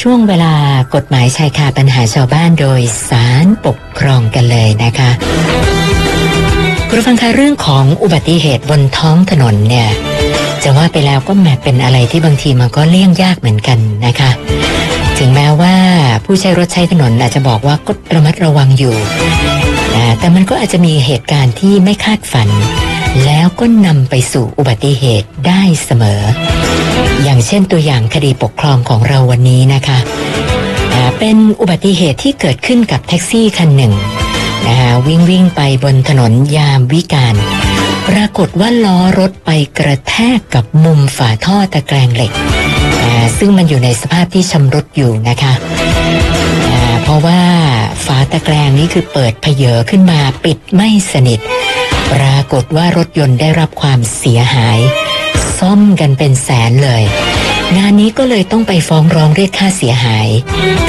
ช่วงเวลากฎหมายชายคาปัญหาชาวบ้านโดยสารปกครองกันเลยนะคะคุณฟังคะเรื่องของอุบัติเหตุบนท้องถนนเนี่ยจะว่าไปแล้วก็แมเป็นอะไรที่บางทีมันก็เลี่ยงยากเหมือนกันนะคะ ถึงแม้ว่าผู้ใช้รถใช้ถนนอาจจะบอกว่าก็ระมัดระวังอยู่ แต่มันก็อาจจะมีเหตุการณ์ที่ไม่คาดฝัน แล้วก็นำไปสู่อุบัติเหตุได้เสมอ อย่างเช่นตัวอย่างคดีปกครองของเราวันนี้นะคะเป็นอุบัติเหตุที่เกิดขึ้นกับแท็กซี่คันหนึ่งนะคะวิ่งวิ่งไปบนถนนยามวิกาลปรากฏว่าล้อรถไปกระแทกกับมุมฝาท่อตะแกรงเหล็ก ซึ่งมันอยู่ในสภาพที่ชำรุดอยู่นะคะเพราะว่าฝาตะแกรงนี้คือเปิดเพเยอขึ้นมาปิดไม่สนิท ปรากฏว่ารถยนต์ได้รับความเสียหาย ซ่อมกันเป็นแสนเลย งานนี้ก็เลยต้องไปฟ้องร้องเรียกค่าเสียหาย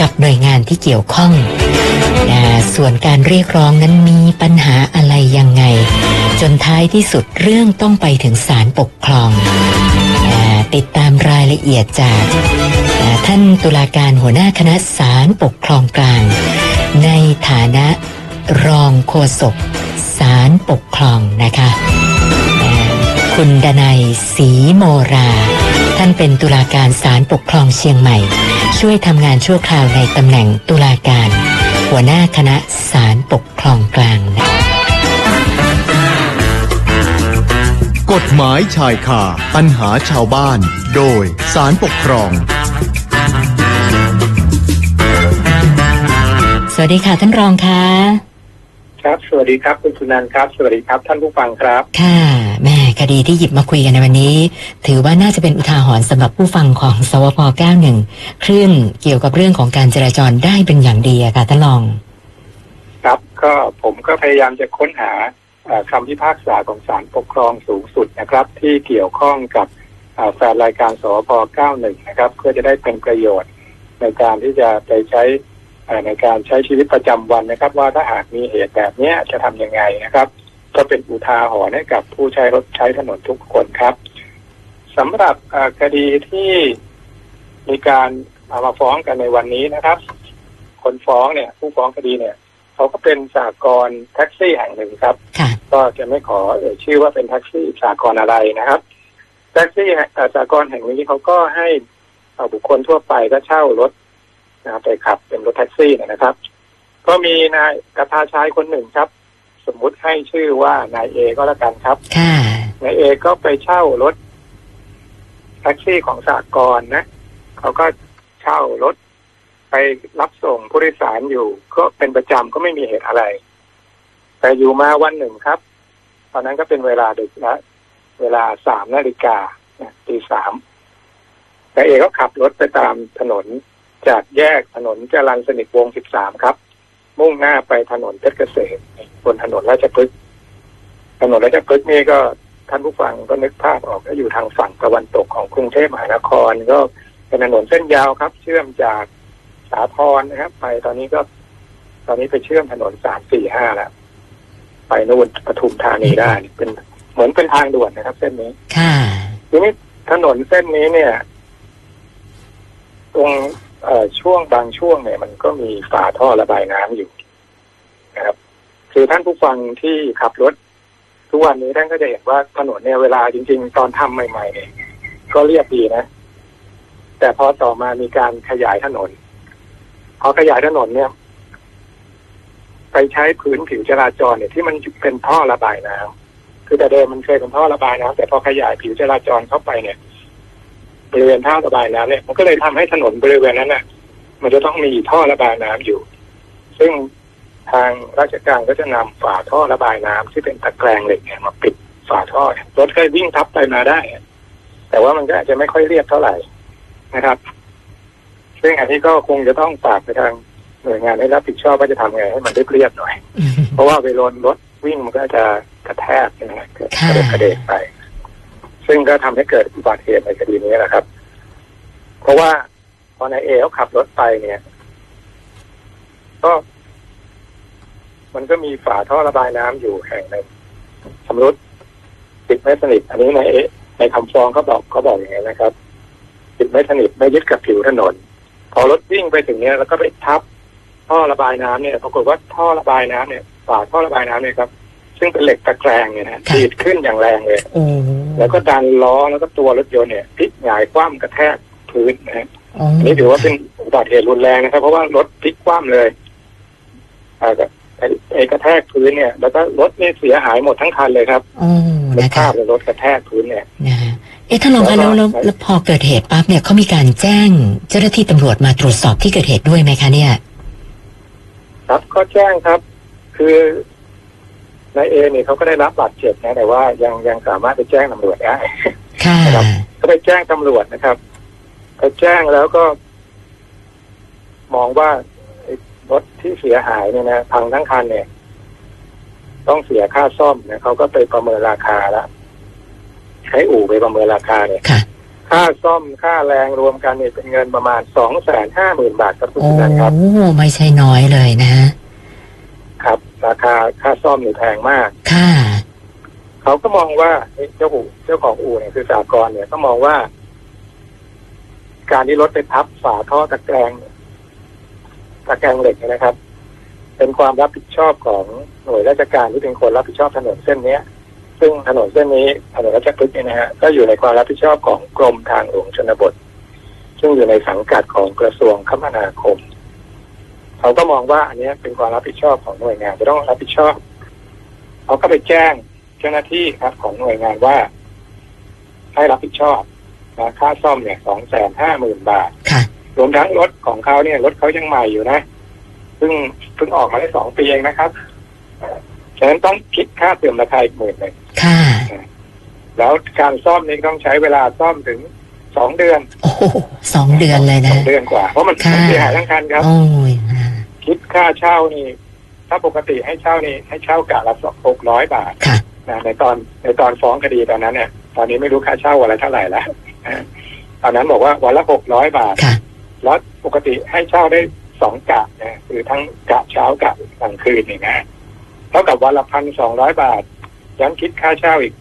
กับหน่วยงานที่เกี่ยวข้อง ส่วนการเรียกร้องนั้นมีปัญหาอะไรยังไง จนท้ายที่สุดเรื่องต้องไปถึงศาลปกครอง ติดตามรายละเอียดจากท่านตุลาการหัวหน้าคณะศาลปกครองกลาง ในฐานะ รองโฆษกศาลปกครองนะคะ คุณดนัยศรีโมรา ท่านเป็นตุลาการศาลปกครองเชียงใหม่ ช่วยทำงานชั่วคราวในตำแหน่งตุลาการ หัวหน้าคณะศาลปกครองกลางนะกฎหมายชายคาปัญหาชาวบ้าน โดยสารปกครอง สวัสดีค่ะท่านรองค่ะ ครับ สวัสดีครับ คุณสุนันท์ครับ สวัสดีครับท่านผู้ฟังครับ ค่ะแม่คดีที่หยิบมาคุยกันในวันนี้ ถือว่าน่าจะเป็นอุทาหรณ์สำหรับผู้ฟังของสวพ 91คลื่นเกี่ยวกับเรื่องของการจราจรได้เป็นอย่างดีอะค่ะท่านรอง ครับก็ผมก็พยายามจะค้นหาคำพิพากษาของศาลปกครองสูงสุดนะครับ ที่เกี่ยวข้องกับแฟนรายการสพ91 นะครับ เพื่อจะได้เป็นประโยชน์ในการที่จะไปใช้ ในการใช้ชีวิตประจำวันนะครับ ว่าถ้าหากมีเหตุแบบนี้จะทํำยังไงนะครับ ก็เป็นอุทาหรณ์ให้กับผู้ใช้รถใช้ถนนทุกคนครับสำหรับคดีที่มีการเอามาฟ้องกันในวันนี้นะครับ คนฟ้องเนี่ย ผู้ฟ้องคดีเนี่ยเขาก็เป็นสากลแท็กซี่แห่งหนึ่งครับ ก็จะไม่ขอเอ่ยชื่อว่าเป็นแท็กซี่สากลอะไรนะครับแท็กซี่สากลแห่งนี้เขาก็ให้บุคคลทั่วไปก็เช่ารถ นะไปขับเป็นรถแท็กซี่นะครับ ก็มีนายกระทาชายคนหนึ่งครับ สมมุติให้ชื่อว่านายเอก็แล้วกันครับนายเอก็ไปเช่ารถแท็กซี่ของสากลนะเขาก็เช่ารถไปรับส่งผู้โดยสารอยู่ ก็เป็นประจำก็ไม่มีเหตุอะไร แต่อยู่มาวันหนึ่งครับ ตอนนั้นก็เป็นเวลาดึกแล้วเวลาสามนาฬิกาตีสามแต่เอก็ขับรถไปตามถนน จากแยกถนนจรัญสนิทวง 13 ครับ มุ่งหน้าไปถนนเพชรเกษมบนถนนราชพฤกษ์ถนนราชพฤกษ์นี่ก็ท่านผู้ฟังก็นึกภาพออกก็อยู่ทางฝั่งตะวันตกของกรุงเทพมหานคร ก็เป็นถนนเส้นยาวครับ เชื่อมจากสาทรนะครับ ไปตอนนี้ก็ ตอนนี้ไปเชื่อมถนนสามสี่ห้าแล้วไปนู่นปทุมธานีได้เป็นเหมือนเป็นทางด่วนนะครับ เส้นนี้ ค่ะทีนี้ถนนเส้นนี้เนี่ย ตรง ช่วงบางช่วงเนี่ยมันก็มีฝาท่อระบายน้ำอยู่นะครับ คือท่านผู้ฟังที่ขับรถ ทุกวันนี้ท่านก็จะเห็นว่าถนนเนี่ยเวลาจริง ๆ ตอนทำใหม่ๆเนี่ยก็เรียบดีนะ แต่พอต่อมามีการขยายถนนพอขยายถนนเนี่ย ไปใช้พื้นผิวจราจรเนี่ยที่มันเป็นท่อระบายน้ำคือแต่เดิมมันเคยเป็นท่อระบายน้ำแต่พอขยายผิวจราจรเข้าไปเนี่ย บริเวณท่อระบายน้ำเนี่ยมันก็เลยทำให้ถนนบริเวณนั้นน่ะ มันจะต้องมีท่อระบายน้ำอยู่ ซึ่งทางราชการก็จะนำฝาท่อระบายน้ำที่เป็นตะแกรงเหล็กเนี่ยมาปิดฝาท่อรถก็วิ่งทับไปมาได้ แต่ว่ามันก็อาจจะไม่ค่อยเรียบเท่าไหร่นะครับ ซึ่งอันนี้ก็คงจะต้องฝากไปทางหน่วยงานให้รับผิดชอบว่าจะทำไงให้มันเรียบหน่อย เพราะว่าเวลนรถวิ่งมันก็จะกระแทกนะฮะกระเด็นไป ซึ่งก็ทำให้เกิดอุบัติเหตุในคดีนี้แหละครับ เพราะว่าพอนายเอเขาขับรถไปเนี่ย ก็มันก็มีฝาท่อระบายน้ำอยู่แห่งหนึ่งสมรุติติดไม่สนิท อันนี้ในในคำฟ้องเขาบอกเขาบอกอย่างนี้นะครับติดไม่สนิทไม่ยึดกับผิวถนน พอรถวิ่งไปถึงเนี้ยแล้วก็ไปทับท่อระบายน้ำเนี่ยปรากฏว่าท่อระบายน้ำเนี่ยฝาท่อระบายน้ำเนี่ยครับ ซึ่งเป็นเหล็กตะแกรงเนี่ยนะดีดขึ้นอย่างแรงเลยโอ้แล้วก็ดันล้อแล้วก็ตัวรถยนต์เนี่ยพลิกหงายคว่ำกระแทกพื้นนะฮะโอ้อันนี้ถือว่าเป็นอุบัติเหตุรุนแรงนะครับ เพราะว่ารถพลิกคว่ำเลยอ่าก็ไอ้ไอ้กระแทกพื้นเนี่ย แล้วก็รถเนี่ยเสียหายหมดทั้งคันเลยครับโอ้เป็นนะภาคะพเลยรถกระแทกพื้นเนี่ยนะฮะเอ๊ะท่านรองคะแล้วแล้วแล้วพอเกิดเหตุปั๊บเนี่ยเขามีการแจ้งเจ้าหน้าที่ตำรวจมาตรวจสอบที่เกิดเหตุด้วยไหมคะเนี่ย ครับก็แจ้งครับ คือ นายเอเนี่ยเขาก็ได้รับบาดเจ็บนะแต่ว่ายังยังสามารถไปแจ้งตำรวจได้ค่ะครับก็ไปแจ้งตำรวจนะครับไปแจ้งแล้วก็ มองว่าไอ้รถที่เสียหายเนี่ยนะพังทั้งคันเนี่ย ต้องเสียค่าซ่อมนะเขาก็ไปประเมินราคาแล้วใช้อู่ไปประเมินราคาเนี่ยค่ะค่าซ่อมค่าแรงรวมกันเนี่ยเป็นเงินประมาณสองแสนห้าหมื่นบาทครับคุณโอ้สุนันท์ครับไม่ใช่น้อยเลยนะค รับราคาค่าซ่อมนี่แพงมาก ค่ะเขาก็มองว่าเอ๊ะเจ้าอู่เจ้าของอู่เนี่ยคือสากรณ์เนี่ยก็มองว่า การที่รถไปทับฝาท่อตะแกรงตะแกรงเหล็กเนยนะครับ เป็นความรับผิดชอบของหน่วยราชการที่เป็นคนรับผิดชอบถนนเส้นเนี้ย ซึ่งถนนเส้นนี้ถนนราชพฤกษ์เนี่ยนะฮะก็อยู่ในความรับผิดชอบของกรมทางหลวงชนบท ซึ่งอยู่ในสังกัดของกระทรวงคมนาคม เขาก็มองว่าอันเนี้ยเป็นความรับผิดชอบของหน่วยงานจะต้องรับผิดชอบเขาก็ไปแจ้งเจ้าหน้าที่ครับ ของหน่วยงานว่า ให้รับผิดชอบนะค่าซ่อมเนี่ยสองแสนห้าหมื่นบาทค่ะรวมทั้งรถของเขาเนี่ยรถเขายังใหม่อยู่นะเพิ่งเพิ่งออกมาได้สองปีเองนะครับฉะนั้นต้องคิดค่าเสื่อมราคาอีกหมื่นหนึ่งค่ะแล้วการซ่อมนี่ต้องใช้เวลาซ่อมถึงสองเดือน โอ้โหสองเดือนเลยสนะองเดือนกว่า เพราะมันค่ะมันเสียหายทั้งคันครับโอ้ยอ่า คิดค่าเช่านี่ ถ้าปกติให้เช่านี่ให้เช่ากะละหกร้อยบาทค่ะ นะในตอนในตอนฟ้องคดีตอนนั้นเนี่ย ตอนนี้ไม่รู้ค่าเช่าวันละเท่าไหร่แล้วนะตอนนั้นบอกว่าวันละหกร้อยบาทค่ะ แล้วปกติให้เช่าได้สองกะนะคือทั้งกะเช้ากะกลางคืนนี่นะเท่ากับวันละพันสองร้อยบาทย้ำคิดค่าเช่าอีก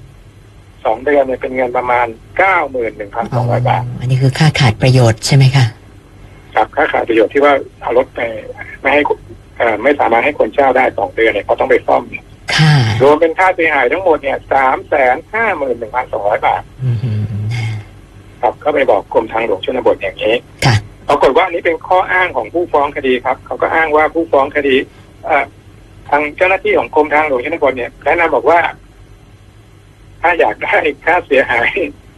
สองเดือนเนี่ยเป็นเงินประมาณเก้าหมื่นหนึ่งพันสองร้อยบาท อันนี้คือค่าขาดประโยชน์ใช่ไหมคะกับค่าขาดประโยชน์ที่ว่าเอารถไป ไม่ให้เอ่อไม่สามารถให้คนเช่าได้สองเดือนเนี่ยเขาต้องไปซ่อมค่ะรวมเป็นค่าเสียหายทั้งหมดเนี่ยสามแสนห้าหมื่นหนึ่งพันสองร้อยบาทอืมนะครับก็ไปบอกกรมทางหลวงชนบทอย่างนี้ค่ะปรากฏว่าอันนี้เป็นข้ออ้างของผู้ฟ้องคดีครับ เขาก็อ้างว่าผู้ฟ้องคดีเอ่อทางเจ้าหน้าที่ของกรมทางหลวงชนบทเนี่ยแนะนำบอกว่า ถ้าอยากได้ค่าเสียหาย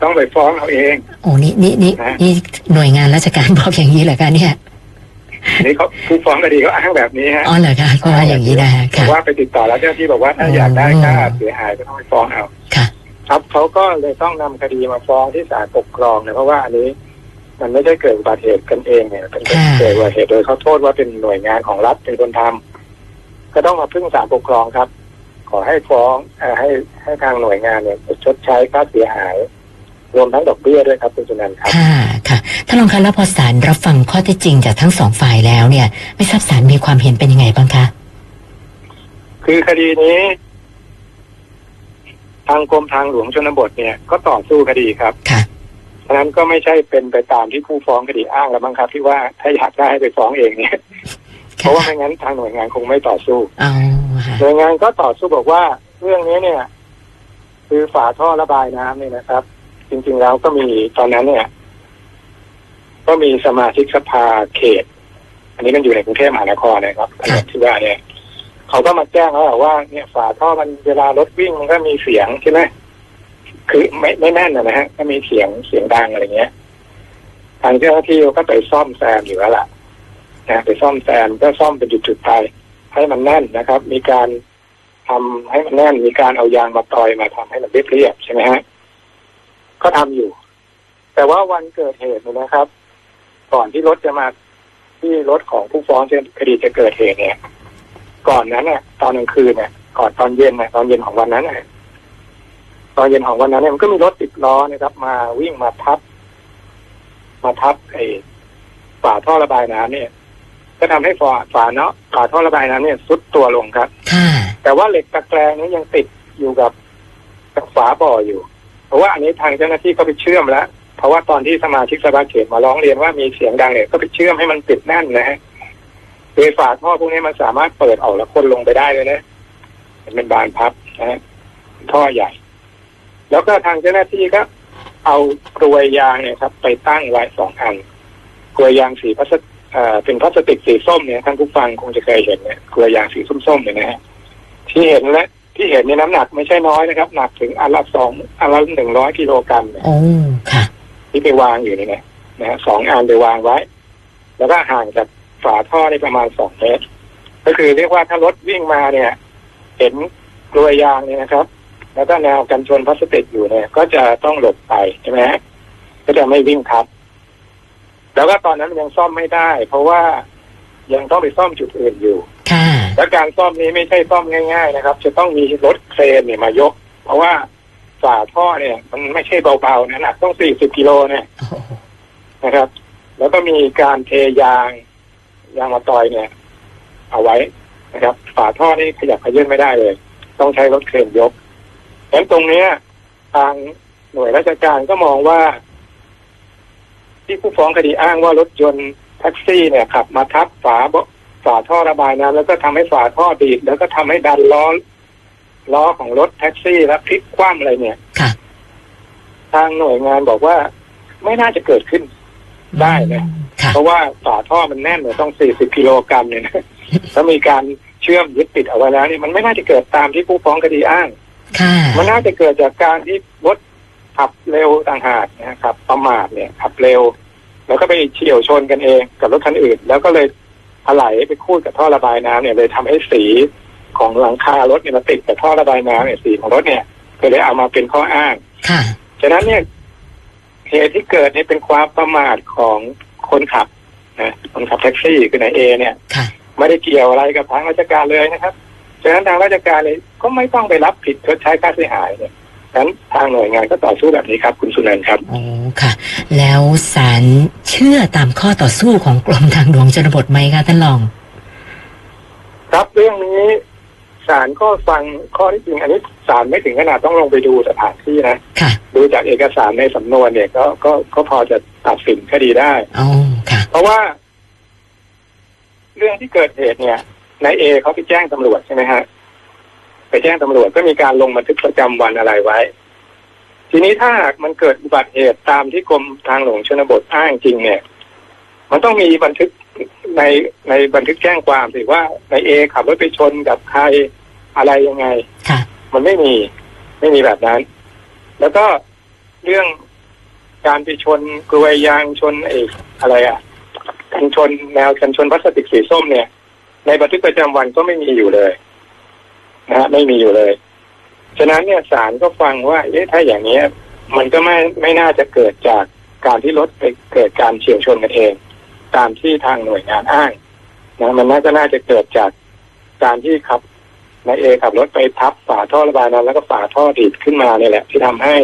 ต้องไปฟ้องเอาเอง โอ้นี่นี่นี่นะนี่หน่วยงานราชการบอกอย่างนี้เหรอคะเนี่ยอั นนี้เขาผู้ฟ้องคดีเขาอ้างแบบนี้ฮะอ๋อเหรอคะก็ว่าอย่างนี้นะบอค่ะกว่าไปติดต่อแล้วเจ้าหน้าที่บอกว่าถ้าอยากได้ค่าเสียหายก็ต้องไปฟ้องเอาค่ะ ครับเขาก็เลยต้องนำคดีมาฟ้องที่ศาลปกครองนะเพราะว่าอันนี้ มันไม่ได้เกิดอุบัติเหตุกันเองเนี่ยเป็นค่ะเกิดอุบัติเหตุโดยเขาโทษว่าเป็นหน่วยงานของรัฐเป็นคนทำก็ต้องมาพึ่งศาลปกครองครับ ขอให้ฟ้องเออให้ให้ทางหน่วยงานเนี่ยชดใช้ค่าเสียหายรวมทั้งดอกเบี้ยด้วยครับคุณสุนันท์ครับค่ะ ค่ะท่านรองคะแล้วพอศาลรับฟังข้อเท็จจริงจากทั้งสองฝ่ายแล้วเนี่ย ไม่ทราบศาลมีความเห็นเป็นยังไงบ้างคะคือคดีนี้ ทางกรมทางหลวงชนบทเนี่ย ก็ต่อสู้คดีครับค่ะฉะนั้นก็ไม่ใช่เป็นไปตามที่ผู้ฟ้องคดีอ้างแล้วมั้งครับ ที่ว่าถ้าอยากได้ให้ไปฟ้องเองเนี่ยเพค่ะราะว่าไม่งั้นทางหน่วยงานคงไม่ต่อสู้เอาค่ะหน่วยงานก็ต่อสู้บอกว่า เรื่องนี้เนี่ย คือฝาท่อระบายน้ำเนี่ยนะครับ จริง ๆ แล้วก็มีตอนนั้นเนี่ย ก็มีสมาชิกสภาเขต อันนี้มันอยู่ในกรุงเทพมหานครนะครับจังหวัดที่ว่าเนี่ยเขาก็มาแจ้งแล้วว่าเนี่ยฝาท่อมันเวลารถวิ่งมันก็มีเสียงใช่ไหมคือไม่ไม่แน่นนะฮะก็มีเสียงเสียงดังอะไรเงี้ยทางเจ้าหน้าที่ก็ไปซ่อมแซมอยู่แล้วล่ะนะไปซ่อมแซมก็ซ่อมเป็นจุดๆไปให้มันแน่นนะครับ มีการทำให้มันแน่นมีการเอายางมาตอยมาทำให้มันเรียบๆใช่ไหมฮะก็ทำอยู่ แต่ว่าวันเกิดเหตุเนี่ยนะครับ ก่อนที่รถจะมาที่รถของผู้ฟ้องคดีจะเกิดเหตุเนี่ย ก่อนนั้นเนี่ยตอนกลางคืนเนี่ยก่อนตอนเย็นเนี่ยตอนเย็นของวันนั้นเนี่ยตอนเย็นของวันนั้นเนี่ยมันก็มีรถติดล้อนะครับ มาวิ่งมาทับ มาทับไอ้ฝาท่อระบายน้ำเนี่ยก็ทำให้ฝาฝาเนาะฝาท่อระบายน้ำเนี่ยซุดตัวลงครับค่ะแต่ว่าเหล็กตะแกรงนี้ยังติดอยู่กับกับฝาบ่ออยู่ เพราะว่าอันนี้ทางเจ้าหน้าที่ก็ไปเชื่อมแล้ว เพราะว่าตอนที่สมาชิกสภาเขตมาร้องเรียนว่ามีเสียงดังเนี่ยก็ไปเชื่อมให้มันติดแน่นนะฮะโดยฝาท่อพวกนี้มันสามารถเปิดออกแล้วคนลงไปได้เลยนะเป็นบานพับนะฮะท่อใหญ่ แล้วก็ทางเจ้าหน้าที่ก็เอากลวยยางเนี่ยครับ ไปตั้งไว้สองอันกลวยยางสีพลาสติกเป็นพลาสติกสีส้มเนี่ยท่านผู้ฟังคงจะเคยเห็นเนี่ยกลวยยางสีส้มๆเนี่ยนะฮะที่เห็นและที่เห็นเนี่น้ำหนักไม่ใช่น้อยนะครับ หนักถึงอันละสองอันละหนึ่งร้อยกิโลกรัมเนี่ยโอ้ค่ะ ที่ไปวางอยู่นี่นะนะฮะสองอันไปวางไว้ แล้วก็ห่างจากฝาท่อได้ประมาณสองเมตร ก็คือเรียกว่าถ้ารถวิ่งมาเนี่ย เห็นกลวยยางเนี่ยนะครับ แล้วก็แนวกันชนพลาสติกอยู่เนี่ย ก็จะต้องหลบไปใช่ไหมฮะก็จะไม่วิ่งทับ แล้วก็ตอนนั้นยังซ่อมไม่ได้ เพราะว่ายังต้องไปซ่อมจุดอื่นอยู่ค่ะและการซ่อมนี้ไม่ใช่ซ่อมง่าย ๆ นะครับ จะต้องมีรถเครนเนี่ยมายก เพราะว่า ฝาท่อเนี่ย มันไม่ใช่เบาๆนะหนักต้องสี่สิบกิโลเนี่ยโอ้โหนะครับ แล้วก็มีการเทยางยางมาตอยเนี่ย เอาไว้นะครับ ฝาท่อนี่ขยับขยื่นไม่ได้เลย ต้องใช้รถเครนยกฉะนั้นตรงเนี้ย ทางหน่วยราชการก็มองว่า ที่ผู้ฟ้องคดีอ้างว่ารถยนต์แท็กซี่เนี่ยขับมาทับฝาบฝาท่อระบายน้ำแล้วก็ทำให้ฝาท่อดีดแล้วก็ทำให้ดันล้อ ล้อของรถแท็กซี่แล้วพลิกคว่ำอะไรเนี่ยค่ะ ทางหน่วยงานบอกว่าไม่น่าจะเกิดขึ้นได้นะค่ะเพราะว่าฝาท่อมันแน่นเนี่ยต้อง40กิโลกรัมเนี่ยนะถ้ามีการเชื่อมยึดติดเอาไว้แล้วนี่มันไม่น่าจะเกิดตามที่ผู้ฟ้องคดีอ้างค่ะมันน่าจะเกิดจากการที่รถขับเร็วต่างหากนะครับ ประมาทเนี่ยขับเร็ว แล้วก็ไปเฉี่ยวชนกันเองกับรถคันอื่น แล้วก็เลยถลายไปคูดกับท่อระบายน้ำเนี่ยเลยทำให้สี ของหลังคารถเนี่ยมาติดกับท่อระบายน้ำเนี่ยสีของรถเนี่ยก็เลยเอามาเป็นข้ออ้างค่ะฉะนั้นเนี่ยเหตุที่เกิดเนี่ยเป็นความประมาทของคนขับนะคนขับแท็กซี่คือนายเอเนี่ยค่ะไม่ได้เกี่ยวอะไรกับทางราชการเลยนะครับฉะนั้นทางราชการเลยก็ไม่ต้องไปรับผิดชดใช้ค่าเสียหายเนี่ยฉะนั้นทางหน่วยงานก็ต่อสู้แบบนี้ครับ คุณสุนันท์ครับโอ้ค่ะ แล้วศาลเชื่อตามข้อต่อสู้ของกรมทางหลวงชนบทไหมคะท่านรอง ครับเรื่องนี้ ศาลก็ฟังข้อที่จริง อันนี้ศาลไม่ถึงขนาดต้องลงไปดูสถานที่นะค่ะดูจากเอกสารในสำนวนเนี่ยก็ก็ก็พอจะตัดสินคดีได้โอ้ค่ะ เพราะว่า เรื่องที่เกิดเหตุเนี่ยนายเอเขาไปแจ้งตำรวจใช่ไหมฮะไปแจ้งตำรวจก็มีการลงบันทึกประจำวันอะไรไว้ ทีนี้ถ้าหากมันเกิดอุบัติเหตุตามที่กรมทางหลวงชนบทอ้างจริงเนี่ย มันต้องมีบันทึกในในบันทึกแจ้งความสิว่านายเอขับรถไปชนกับใคร อะไรยังไงค่ะมันไม่มีไม่มีแบบนั้น แล้วก็เรื่องการไปชนกลวยยางชนไอ้อะไรอะกันชนแนวกันชนพลาสติกสีส้มเนี่ย ในบันทึกประจำวันก็ไม่มีอยู่เลยนะฮะไม่มีอยู่เลย ฉะนั้นเนี่ยศาลก็ฟังว่าเอ๊ะถ้าอย่างเนี้ย มันก็ไม่ไม่น่าจะเกิดจากการที่รถไปเกิดการเฉียวชนกันเอง ตามที่ทางหน่วยงานอ้างนะมันน่าจะน่าจะเกิดจากการที่ขับ นายเอขับรถไปทับฝาท่อระบายน้ำแล้วก็ฝาท่อดีดขึ้นมาเนี่ยแหละ ที่ทำให้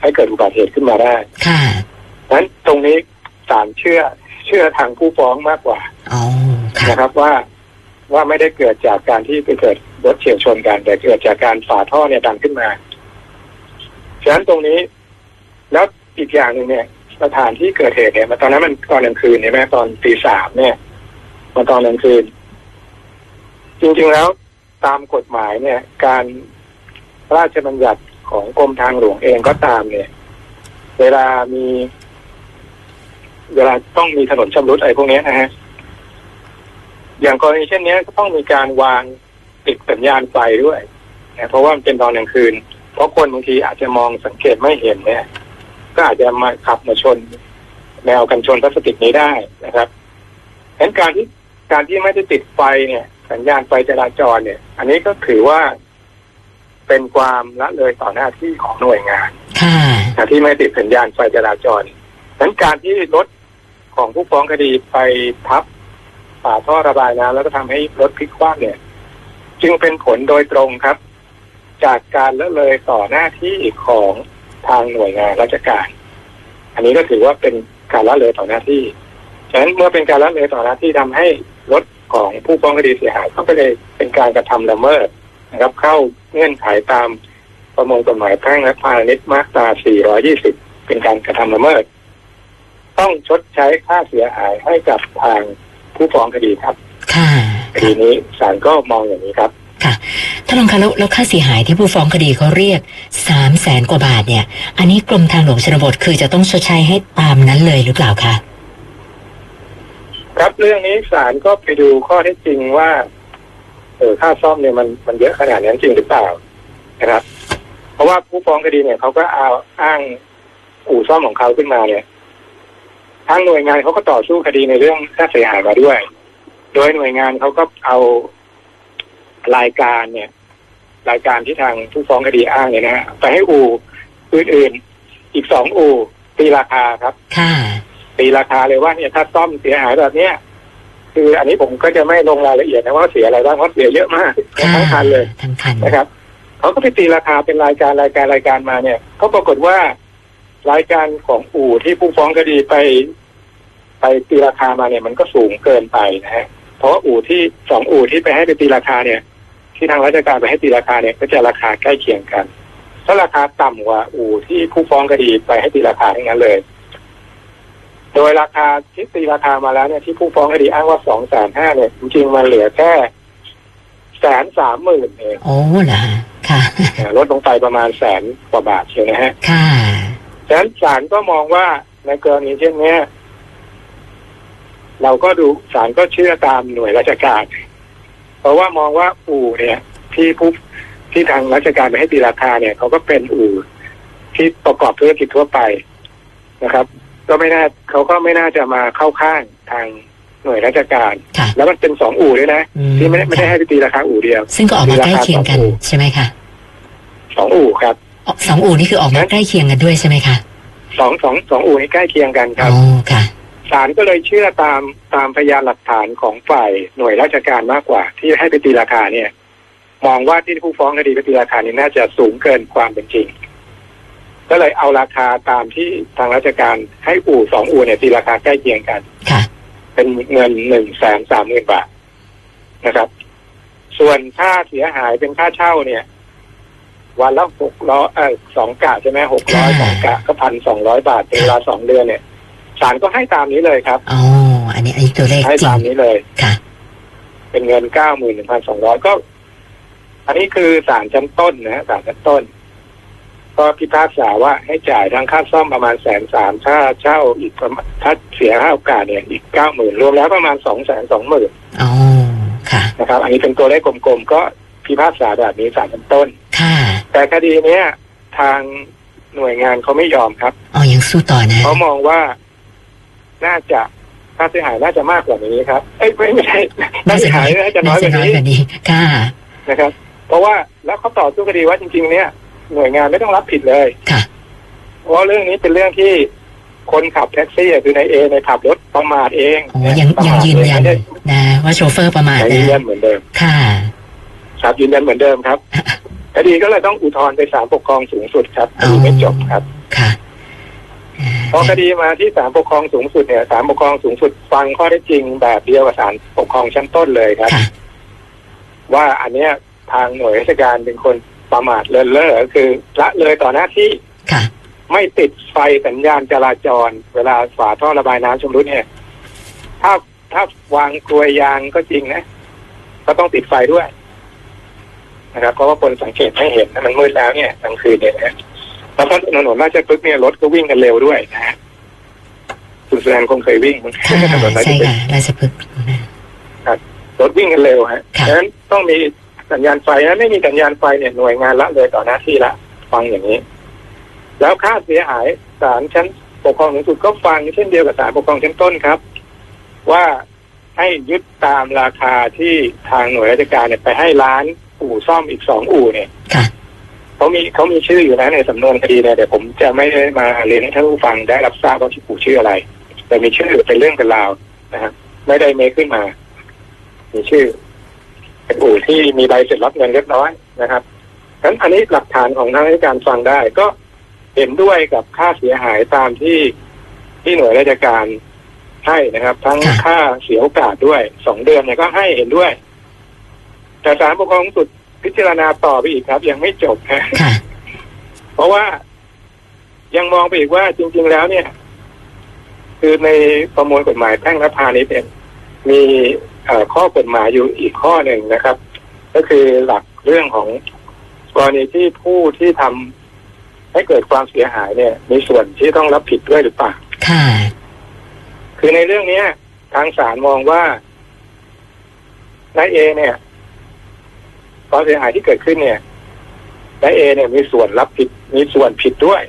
ให้เกิดอุบัติเหตุขึ้นมาได้ ค่ะนั้นตรงนี้ศาลเชื่อ เชื่อทางผู้ฟ้องมากกว่าโอ้ค่ะนะครับว่าว่าไม่ได้เกิดจากการที่ไปเกิดรถเฉียวชนกัน แต่เกิดจากการฝาท่อเนี่ยดันขึ้นมาฉะนั้นตรงนี้ แล้วอีกอย่างหนึ่งเนี่ยสถานที่เกิดเหตุเนี่ยมันตอนนั้นมันตอนกลางคืนเนี่ยแม่ตอนตีสามเนี่ยมันตอนกลางคืน จริงๆแล้วตามกฎหมายเนี่ย การพระราชบัญญัติของกรมทางหลวงเองก็ตามเนี่ย เวลามี เวลาต้องมีถนนชำรุดอะไรพวกนี้นะฮะอย่างกรณีเช่นเนี้ยก็ต้องมีการวางติดสัญญาณไฟด้วยนะเพราะว่ามันเป็นตอนกลางคืน เพราะคนบางทีอาจจะมองสังเกตไม่เห็นเนี่ย ก็อาจจะมาขับมาชนแนวกันชนพลาสติกนี้ได้นะครับฉะนั้นการที่การที่ไม่ได้ติดไฟเนี่ย สัญญาณไฟจราจรเนี่ย อันนี้ก็ถือว่าเป็นความละเลยต่อหน้าที่ของหน่วยงานค่ะนะที่ไม่ติดสัญญาณไฟจราจรฉะนั้นการที่รถของผู้ฟ้องคดีไปทับฝาท่อระบายน้ำแล้วก็ทำให้รถพลิกคว่ำเนี่ย จึงเป็นผลโดยตรงครับ จากการละเลยต่อหน้าที่ของทางหน่วยงานราชการ อันนี้ก็ถือว่าเป็นการละเลยต่อหน้าที่ฉะนั้นเมื่อเป็นการละเลยต่อหน้าที่ทำให้รถ ของผู้ฟ้องคดีเสียหายก็ไปเลยเป็นการกระทำละเมิดนะครับ เข้าเงื่อนไขตามประมวลกฎหมายแพ่งและพาณิชย์มาตรา 420 เป็นการกระทำละเมิด ต้องชดใช้ค่าเสียหายให้กับทางผู้ฟ้องคดีครับค่ะคดีนี้ศาลก็มองอย่างนี้ครับค่ะท่านรองคะแล้วแล้วค่าเสียหายที่ผู้ฟ้องคดีเขาเรียกสามแสนกว่าบาทเนี่ย อันนี้กรมทางหลวงชนบทคือจะต้องชดใช้ให้ตามนั้นเลยหรือเปล่าคะ ครับเรื่องนี้ศาลก็ไปดูข้อเท็จจริงว่า เออค่าซ่อมเนี่ยมันมันเยอะขนาดนั้นจริงหรือเปล่านะครับ เพราะว่าผู้ฟ้องคดีเนี่ยเขาก็เอาอ้างอู่ซ่อมของเขาขึ้นมาเนี่ยทางหน่วยงานเขาก็ต่อสู้คดีในเรื่องค่าเสียหายมาด้วย โดยหน่วยงานเขาก็เอารายการเนี่ย รายการที่ทางผู้ฟ้องคดีอ้างเนี่ยนะฮะไปให้อู่อื่นๆอีกสองอู่ตีราคาครับ ค่ะ ตีราคาเลยว่าเนี่ยถ้าซ่อมเสียหายแบบเนี้ยคืออันนี้ผมก็จะไม่ลงรายละเอียดนะว่าเสียอะไรบ้างเพราะเสียเยอะมากค่ะทั้งคันเลยทั้งคันนะครับเขาก็ไปตีราคาเป็นรายการรายการรายการมาเนี่ยเขาปรากฏว่ารายการของอู่ที่ผู้ฟ้องคดีไป ไปตีราคามาเนี่ย มันก็สูงเกินไปนะฮะเพราะว่าอู่ที่สองอู่ที่ไปให้ไปตีราคาเนี่ย ที่ทางราชการไปให้ตีราคาเนี่ย ก็จะราคาใกล้เคียงกันถ้าราคาต่ำกว่าอู่ที่ผู้ฟ้องคดีไปให้ตีราคาทั้งนั้นเลย โดยราคาที่ตีราคามาแล้วเนี่ยที่ผู้ฟ้องคดีอ้างว่าสองแสนห้าเนี่ยจริงๆมันเหลือแค่แสนสามหมื่นเองโอ้เหรอฮะค่ะเอ่อลดลงไปประมาณแสนกว่าบาทเชียวนะฮะ ค่ะฉะนั้นศาลก็มองว่าในกรณีเช่นเนี้ยเราก็ดูศาลก็เชื่อตามหน่วยราชการ เพราะว่ามองว่าอู่เนี่ย ที่ผู้ที่ทางราชการไปให้ตีราคาเนี่ยเขาก็เป็นอู่ที่ประกอบธุรกิจทั่วไปนะครับ ก็ไม่น่าเขาก็ไม่น่าจะมาเข้าข้างทางหน่วยราชการ ค่ะแล้วมันเป็นสองอู่ด้วยนะอืมที่ไม่ได้ไม่ได้ให้ไปตีราคาอู่เดียว ซึ่งก็ออกมาใกล้เคียงกันมีราคาสองอู่ใช่ไหมคะสองอู่ครับอ๋อสองอู่นี่คือออกมาใกล้เคียงกันด้วยใช่ไหมคะสองสองสองอู่นี้ใกล้เคียงกันครับอ๋อค่ะ ศาลก็เลยเชื่อตามตามพยานหลักฐานของฝ่ายหน่วยราชการมากกว่า ที่ให้ไปตีราคาเนี่ย มองว่าที่ผู้ฟ้องคดีไปตีราคานี้น่าจะสูงเกินความเป็นจริง ก็เลยเอาราคาตามที่ทางราชการให้อู่สองอู่เนี่ยตีราคาใกล้เคียงกัน ค่ะ เป็นเงินหนึ่งแสนสามหมื่นบาทนะครับ ส่วนค่าเสียหายเป็นค่าเช่าเนี่ย วันละหกร้อยเออสองกะใช่ไหมหกร้อยสองกะก็พันสองร้อยบาทเป็นเวลาสองเดือนเนี่ยศาลก็ให้ตามนี้เลยครับอ๋ออันนี้อันนี้ตัวเลขให้จริตางมนี้เลยค่ะ เป็นเงินเก้าหมื่นหนึ่งพันสองร้อยก็ อันนี้คือศาลชั้นต้นนะฮะศาลชั้นต้น ก็พิพากษาว่าให้จ่ายทั้งค่าซ่อมประมาณแสนสามค่าเช่าอีกประมาณถ้าเสียค่าโอกาสเนี่ยอีกเก้าหมื่นรวมแล้วประมาณสองแสนสองหมื่นอ๋อค่ะนะครับ อันนี้เป็นตัวเลขกลมๆก็พิพากษาแบบนี้ศาลชั้นต้นค่ะแต่คดีเนี้ยทางหน่วยงานเขาไม่ยอมครับอ๋อยังสู้ต่อนะเขามองว่าน่าจะค่าเสียหายน่าจะมากกว่านี้ครับ เอ้ยไม่ไม่ใช่ค่าเสียหายน่าจะน้อยกว่านี้กว่านี้ค่ะนะครับ เพราะว่าแล้วเขาต่อสู้คดีว่าจริง ๆ เนี่ย หน่วยงานไม่ต้องรับผิดเลยค่ะเพราะว่าเรื่องนี้เป็นเรื่องที่คนขับแท็กซี่อะคือในเอในขับรถประมาทเองโอ้ยังประยังมาทยืนยันไม่ได้นะว่าโชเฟอร์ประมาทยังยืนะนยันเหมือนเดิมค่ะครับยืนยันเหมือนเดิมครับคดีก็เลยต้องอุทธรณ์ไปศาลปกครองสูงสุดครับคดีไม่จบครับค่ะอ่าพอคดีมาที่ศาลปกครองสูงสุดเนี่ยศาลปกครองสูงสุดฟังข้อเท็จจริงแบบเดียวกับศาลปกครองชั้นต้นเลยครับค่ะว่าอันเนี้ยทางหน่วยราชการเป็นคน ประมาทเลินเล่อคือละเลยต่อหน้าที่ค่ะ ไม่ติดไฟสัญญาณจราจร เวลาฝาท่อระบายน้ำชำรุดเนี่ยถ้าถ้าวางกลวยยางก็จริงนะ ก็ต้องติดไฟด้วยนะครับเพราะว่าคนสังเกตไม่เห็นนะมันมืดแล้วเนี่ยกลางคืนเนี่ยนะแล้วก็ถนนราชพฤกษ์เนี่ยรถก็วิ่งกันเร็วด้วยนะฮะคุณแสดงคงเคยวิ่งค่ะถนนราชใช่พฤกษ์ค่ะราชพฤกษ์รถวิ่งกันเร็วฮะค่ะฉะนั้นต้องมี สัญญาณไฟนะไม่มีสัญญาณไฟเนี่ยหน่วยงานละเลยต่อหน้าที่ละ ฟังอย่างนี้ แล้วค่าเสียหายศาลชั้นปกครองสูงสุดก็ฟังเช่นเดียวกับศาลปกครองชั้นต้นครับ ว่าให้ยึดตามราคาที่ทางหน่วยราชการเนี่ยไปให้ร้านอู่ซ่อมอีกสองอู่เนี่ยค่ะเขามีเขามีชื่ออยู่นะในสำนวนคดีเนี่ยเดี๋ยวผมจะไม่ได้มาเรียนให้ท่านผู้ฟังได้รับทราบว่าที่อู่ชื่ออะไร แต่มีชื่อเป็นเรื่องเป็นราวนะครับไม่ได้เมคขึ้นมา มีชื่อ เป็นอู่ที่มีใบเสร็จรับเงินเรียบร้อยนะครับฉะนั้นอันนี้หลักฐานของทางราชการฟังได้ก็เห็นด้วยกับค่าเสียหายตามที่ที่หน่วยราชการให้นะครับ ทั้งค่ะค่าเสียโอกาสด้วยสองเดือนเนี่ยก็ให้เห็นด้วย แต่ศาลปกครองสูงสุดพิจารณาต่อไปอีกครับ ยังไม่จบนะค่ะเพราะว่ายังมองไปอีกว่าจริง ๆแล้วเนี่ย คือในประมวลกฎหมายแพ่งและพาณิชย์เนี่ยมีเอ่อ ข้อกฎหมายอยู่อีกข้อหนึ่งนะครับ ก็คือหลักเรื่องของกรณีที่ผู้ที่ทำให้เกิดความเสียหายเนี่ย มีส่วนที่ต้องรับผิดด้วยหรือเปล่าค่ะ คือในเรื่องเนี้ย ทางศาลมองว่านายเอเนี่ยความเสียหายที่เกิดขึ้นเนี่ยนายเอเนี่ยมีส่วนรับผิด มีส่วนผิดด้วย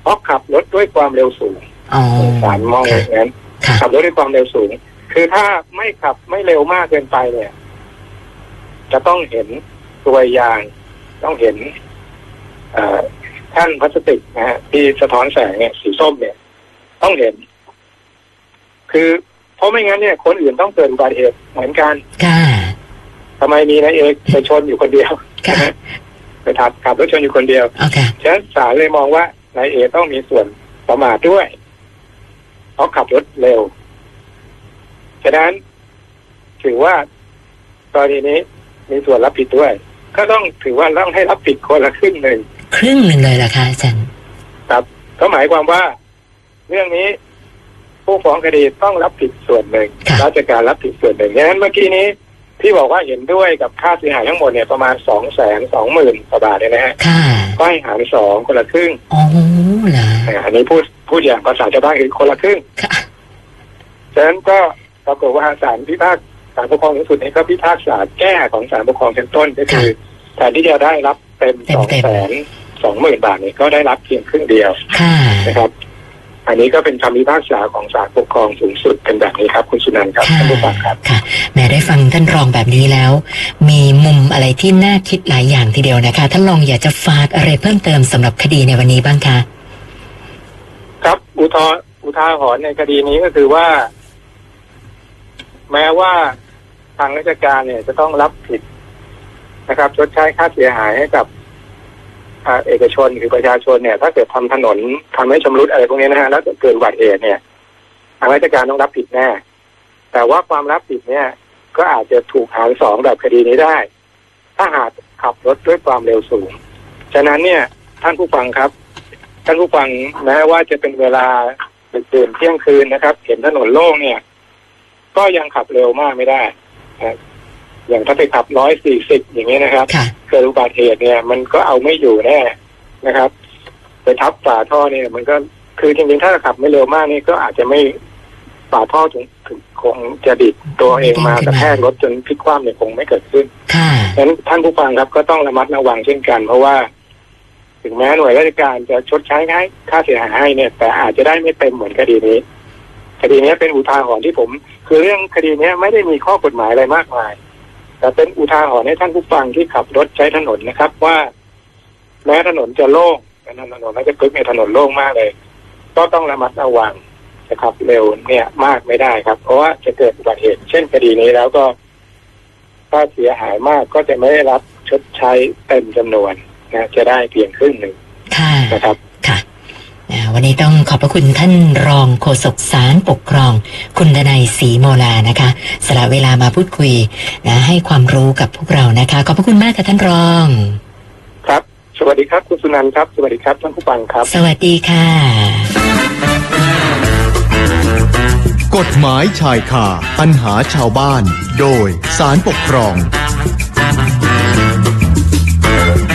เพราะขับรถด้วยความเร็วสูงอ๋อศาลมองอย่างนั้นค่ะขับรถด้วยความเร็วสูง คือถ้าไม่ขับไม่เร็วมากเกินไปเนี่ย จะต้องเห็นตัวยาง ต้องเห็นเอ่อแท่านพลาสติกนะฮะที่สะท้อนแสงเนี่ยสีส้มเนี่ย ต้องเห็น คือเพราะไม่งั้นเนี่ย คนอื่นต้องเกิดอุบัติเหตุเหมือนกันค่ะทำไมมีนายเอกไปชนอยู่คนเดียวค่ะไปขับขับรถชนอยู่คนเดียวโอเคฉะนั้นศาลเลยมองว่านายเอต้องมีส่วนประมาทด้วยเพราะขับรถเร็ว ฉะนั้น ถือว่ากรณีนี้มีส่วนรับผิดด้วย ก็ต้องถือว่าต้องให้รับผิดคนละครึ่งหนึ่งครึ่งหนึ่งเลยเหรอคะอาจารย์ครับก็หมายความว่า เรื่องนี้ผู้ฟ้องคดีต้องรับผิดส่วนหนึ่งค่ะราชการรับผิดส่วนหนึ่งฉะนั้นเมื่อกี้นี้ที่บอกว่าเห็นด้วยกับค่าเสียหายทั้งหมดเนี่ยประมาณสองแสนสองหมื่นกว่าบาทเนี่ยนะฮะค่ะก็ให้หารสองคนละครึ่งอ๋อเหรออ่าอันนี้พูดพูดอย่างภาษาชาวบ้านคือคนละครึ่งค่ะฉะนั้นก็ ปรากฏว่าศาลพิพากษาศาลปกครองสูงสุดเนี่ยก็พิพากษาแก้ของศาลปกครองชั้นต้นก็คือแทนที่จะได้รับเต็มเต็สมองเต็มแสนสองหมื่นบาทเนี่ยก็ได้รับเพียงครึ่งเดียวค่ะนะครับ อันนี้ก็เป็นคำพิพากษาของศาลปกครองสูงสุดเป็นแบบนี้ครับ คุณสุนันท์ครับค่ะท่านผู้ฟังครับค่ะแหม่ได้ฟังท่านรองแบบนี้แล้ว มีมุมอะไรที่น่าคิดหลายอย่างทีเดียวนะคะท่านรองอยากจะฝากอะไรเพิ่มเติมสำหรับคดีในวันนี้บ้างคะครับอุทธรอุทาหรณ์ในคดีนี้ก็คือว่า แม้ว่าทางราชการเนี่ยจะต้องรับผิดนะครับชดใช้ค่าเสียหายให้กับอเอกชนหรือประชาชนเนี่ย ถ้าเกิดทำถนนทำให้ชำรุดอะไรพวกนี้นะฮะแล้วเกิดอุบัติเหตุเนี่ย ทางราชการต้องรับผิดแน่แต่ว่าความรับผิดเนี่ย ก็อาจจะถูกหารสองแบบคดีนี้ได้ ถ้าหากขับรถด้วยความเร็วสูง ฉะนั้นเนี่ย ท่านผู้ฟังครับ ท่านผู้ฟังแม้ว่าจะเป็นเวลาดึกดื่นเที่ยงคืนนะครับ เห็นถนนโล่งเนี่ย ก็ยังขับเร็วมากไม่ได้นะอย่างถ้าไปขับร้อยสี่สิบอย่างนี้ยนะครับค่ะเกิดอุบัติเหตุเนี่ย มันก็เอาไม่อยู่แน่นะครับ ไปทับฝาท่อเนี่ย มันก็คือจริงๆถ้าขับไม่เร็วมากนี่ก็อาจจะไม่ฝาท่อถึงถึงคงจะดิดตัวเองมากระแทกรถจนพลิกคว่ำเนี่ยคงไม่เกิดขึ้นค่ะฉะนั้นท่านผู้ฟังครับก็ต้องระมัดระวังเช่นกัน เพราะว่า ถึงแม้หน่วยราชการจะชดใช้ให้ค่าเสียหายให้เนี่ย แต่อาจจะได้ไม่เต็มเหมือนคดีนี้คดีนี้เป็นอุทาหรณ์ที่ผม คือเรื่องคดีนี้ไม่ได้มีข้อกฎหมายอะไรมากมาย แต่เป็นอุทาหรณ์ให้ท่านผู้ฟังที่ขับรถใช้ถนนนะครับ ว่าแม้ถนนจะโล่งถนนถนนน่าจะพึกษ์ในยถนนโล่งมากเลย ก็ต้องระมัดระวังนะครับเร็วเนี่ยมากไม่ได้ครับ เพราะว่าจะเกิดอุบัติเหตุเช่นคดีนี้แล้วก็ถ้าเสียหายมากก็จะไม่ได้รับชดใช้เต็มจำนวนนะจะได้เพียงครึ่งหนึ่งค่ะนะครับค่ะอ่า วันนี้ต้องขอบพระคุณท่านรองโฆษกสารปกครอง คุณดนัยศรีโมลานะคะสละเวลามาพูดคุยนะให้ความรู้กับพวกเรานะคะ ขอบพระคุณมากค่ะท่านรอง ครับ สวัสดีครับ คุณสุนันท์ครับ สวัสดีครับท่านผู้ฟังครับ สวัสดีค่ะ กฎหมายชายคาปัญหาชาวบ้าน โดยสารปกครอง